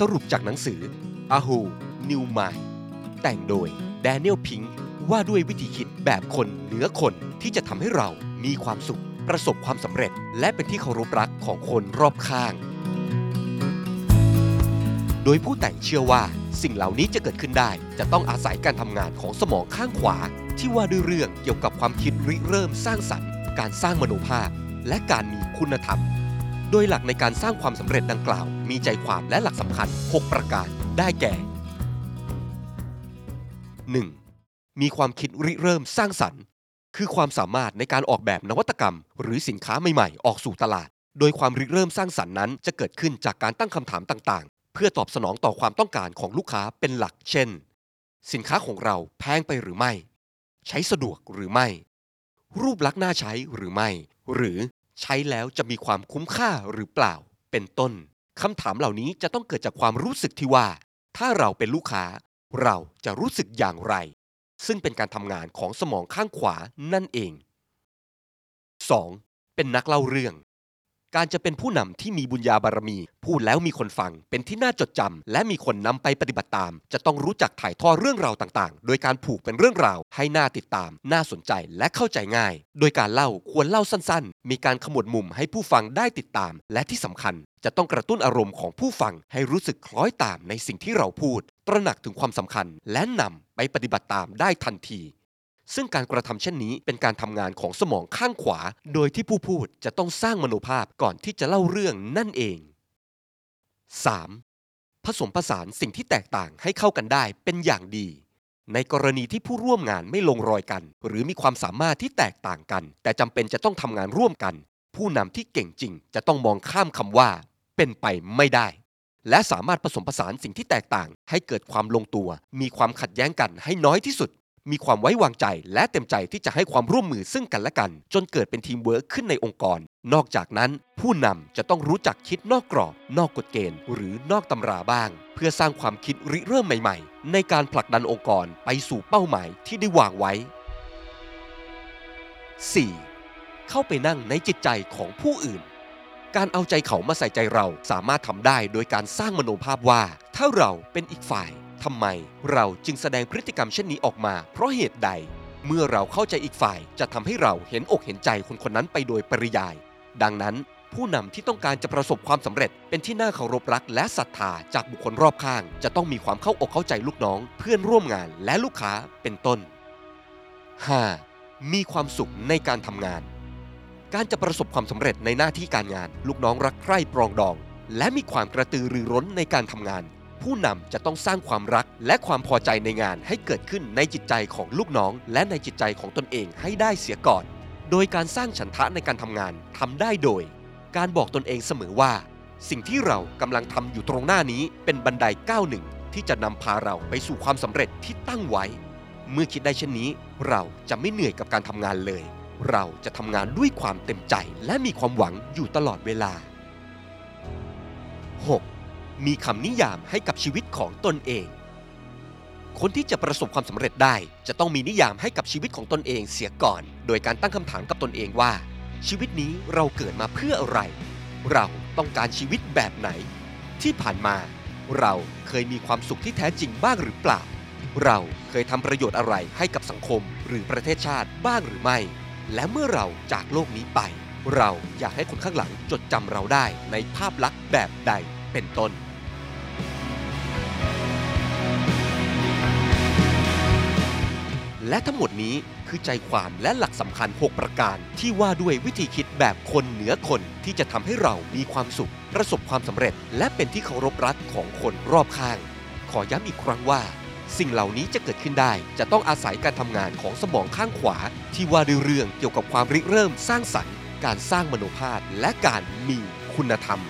สรุปจากหนังสือ A Whole New Mind แต่งโดย Daniel Pink ว่าด้วยวิธีคิดแบบคนเหนือคนที่จะทำให้เรามีความสุข ประสบความสำเร็จ และเป็นที่เคารพรักของคนรอบข้าง โดยผู้แต่งเชื่อว่าสิ่งเหล่านี้จะเกิดขึ้นได้ จะต้องอาศัยการทำงานของสมองข้างขวา ที่ว่าด้วยเรื่องเกี่ยวกับความคิดริเริ่มสร้างสรรค์ การสร้างมโนภาพ และการมีคุณธรรม โดยหลักในการสร้างความสำเร็จดังกล่าว มีใจความและหลักสำคัญ 6 ประการ ได้แก่ 1. มีความคิดริเริ่มสร้างสรรค์ คือความสามารถในการออกแบบนวัตกรรม หรือสินค้าใหม่ๆ ออกสู่ตลาด โดยความริเริ่มสร้างสรรค์นั้น จะเกิดขึ้นจากการตั้งคำถามต่างๆ เพื่อตอบสนองต่อความต้องการของลูกค้าเป็นหลัก เช่น สินค้าของเราแพงไปหรือไม่ ใช้สะดวกหรือไม่ รูปลักษณ์น่าใช้หรือไม่ หรือ ใช้แล้วจะมีความคุ้มค่าหรือเปล่า เป็นต้นคำถามเหล่านี้จะต้องเกิดจากความรู้สึกที่ว่า ถ้าเราเป็นลูกค้า เราจะรู้สึกอย่างไร ซึ่งเป็นการทำงานของสมองข้างขวานั่นเอง 2. เป็นนักเล่าเรื่อง การจะเป็นผู้นำที่มีบุญญาบารมี พูดแล้วมีคนฟัง เป็นที่น่าจดจำและมีคนนำไปปฏิบัติตาม จะต้องรู้จักถ่ายทอดเรื่องราวต่างๆ โดยการผูกเป็นเรื่องราว ให้น่าติดตาม น่าสนใจและเข้าใจง่าย โดยการเล่าควรเล่าสั้นๆ มีการขมวดมุมให้ผู้ฟังได้ติดตาม และที่สำคัญ จะต้องกระตุ้นอารมณ์ของผู้ฟังให้รู้สึกคล้อยตามในสิ่งที่เราพูด ตระหนักถึงความสำคัญและนำไปปฏิบัติตามได้ทันที ซึ่งการกระทำเช่นนี้เป็นการทำงานของสมองข้างขวา โดยที่ผู้พูดจะต้องสร้างมโนภาพก่อนที่จะเล่าเรื่องนั่นเอง 3. ผสมผสานสิ่งที่แตกต่างให้เข้ากันได้เป็นอย่างดี ในกรณีที่ผู้ร่วมงานไม่ลงรอยกัน หรือมีความสามารถที่แตกต่างกัน แต่จำเป็นจะต้องทำงานร่วมกัน ผู้นำที่เก่งจริง จะต้องมองข้ามคำว่า เป็นไปไม่ได้ และสามารถผสมผสานสิ่งที่แตกต่าง ให้เกิดความลงตัว มีความขัดแย้งกันให้น้อยที่สุด มีความไว้วางใจและเต็มใจที่จะให้ความร่วมมือซึ่งกันและกัน จนเกิดเป็นทีมเวิร์คขึ้นในองค์กร นอกจากนั้น ผู้นำจะต้องรู้จักคิดนอกกรอบ นอกกฎเกณฑ์ หรือนอกตำราบ้าง เพื่อสร้างความคิดริเริ่มใหม่ ๆ ในการผลักดันองค์กรไปสู่เป้าหมายที่ได้วางไว้ 4. เข้าไปนั่งในจิตใจของผู้อื่น การเอาใจเขามาใส่ใจเราสามารถทำได้โดยการสร้างมโนภาพว่า ถ้าเราเป็นอีกฝ่าย ทำไม เราจึงแสดงพฤติกรรมเช่นนี้ออกมา เพราะเหตุใด เมื่อเราเข้าใจอีกฝ่ายจะทำให้เราเห็นอกเห็นใจคนคนนั้นไปโดยปริยาย ดังนั้น ผู้นำที่ต้องการจะประสบความสำเร็จ เป็นที่น่าเคารพรักและศรัทธาจากบุคคลรอบข้าง จะต้องมีความเข้าอกเข้าใจลูกน้อง เพื่อนร่วมงานและลูกค้าเป็นต้น 5. มีความสุขในการทำงาน การจะประสบความสำเร็จในหน้าที่การงาน ลูกน้องรักใคร่ปรองดอง และมีความกระตือรือร้นในการทำงาน ผู้นำจะต้องสร้างความรัก และความพอใจในงานให้เกิดขึ้นในจิตใจของลูกน้อง และในจิตใจของตนเองให้ได้เสียก่อน โดยการสร้างฉันทะในการทำงานทำได้โดย การบอกตนเองเสมอว่า สิ่งที่เรากำลังทำอยู่ตรงหน้านี้เป็นบันไดก้าวหนึ่งที่จะนำพาเราไปสู่ความสำเร็จที่ตั้งไว้ เมื่อคิดได้เช่นนี้ เราจะไม่เหนื่อยกับการทำงานเลย เราจะทำงานด้วยความเต็มใจ และมีความหวังอยู่ตลอดเวลา 6. มีคำนิยามให้กับชีวิตของตนเอง คนที่จะประสบความสำเร็จได้ จะต้องมีนิยามให้กับชีวิตของตนเองเสียก่อน โดยการตั้งคำถามกับตนเองว่า ชีวิตนี้เราเกิดมาเพื่ออะไร เราต้องการชีวิตแบบไหน ที่ผ่านมา เราเคยมีความสุขที่แท้จริงบ้างหรือเปล่า เราเคยทำประโยชน์อะไรให้กับสังคมหรือประเทศชาติบ้างหรือไม่ และเมื่อเราจากโลกนี้ไป เราอยากให้คนข้างหลังจดจำเราได้ในภาพลักษณ์แบบใด เป็นต้นและทั้งหมดนี้คือใจความและหลักสำคัญ 6 ประการ ที่ว่าด้วยวิธีคิดแบบคนเหนือคนที่จะทำให้เรามีความสุข ประสบความสำเร็จ และเป็นที่เคารพรักของคนรอบข้าง ขอย้ำอีกครั้งว่า สิ่งเหล่านี้จะเกิดขึ้นได้ จะต้องอาศัยการทำงานของสมองข้างขวา ที่ว่าด้วยเรื่องเกี่ยวกับความริเริ่มสร้างสรรค์ การสร้างมโนภาพและการมีคุณธรรม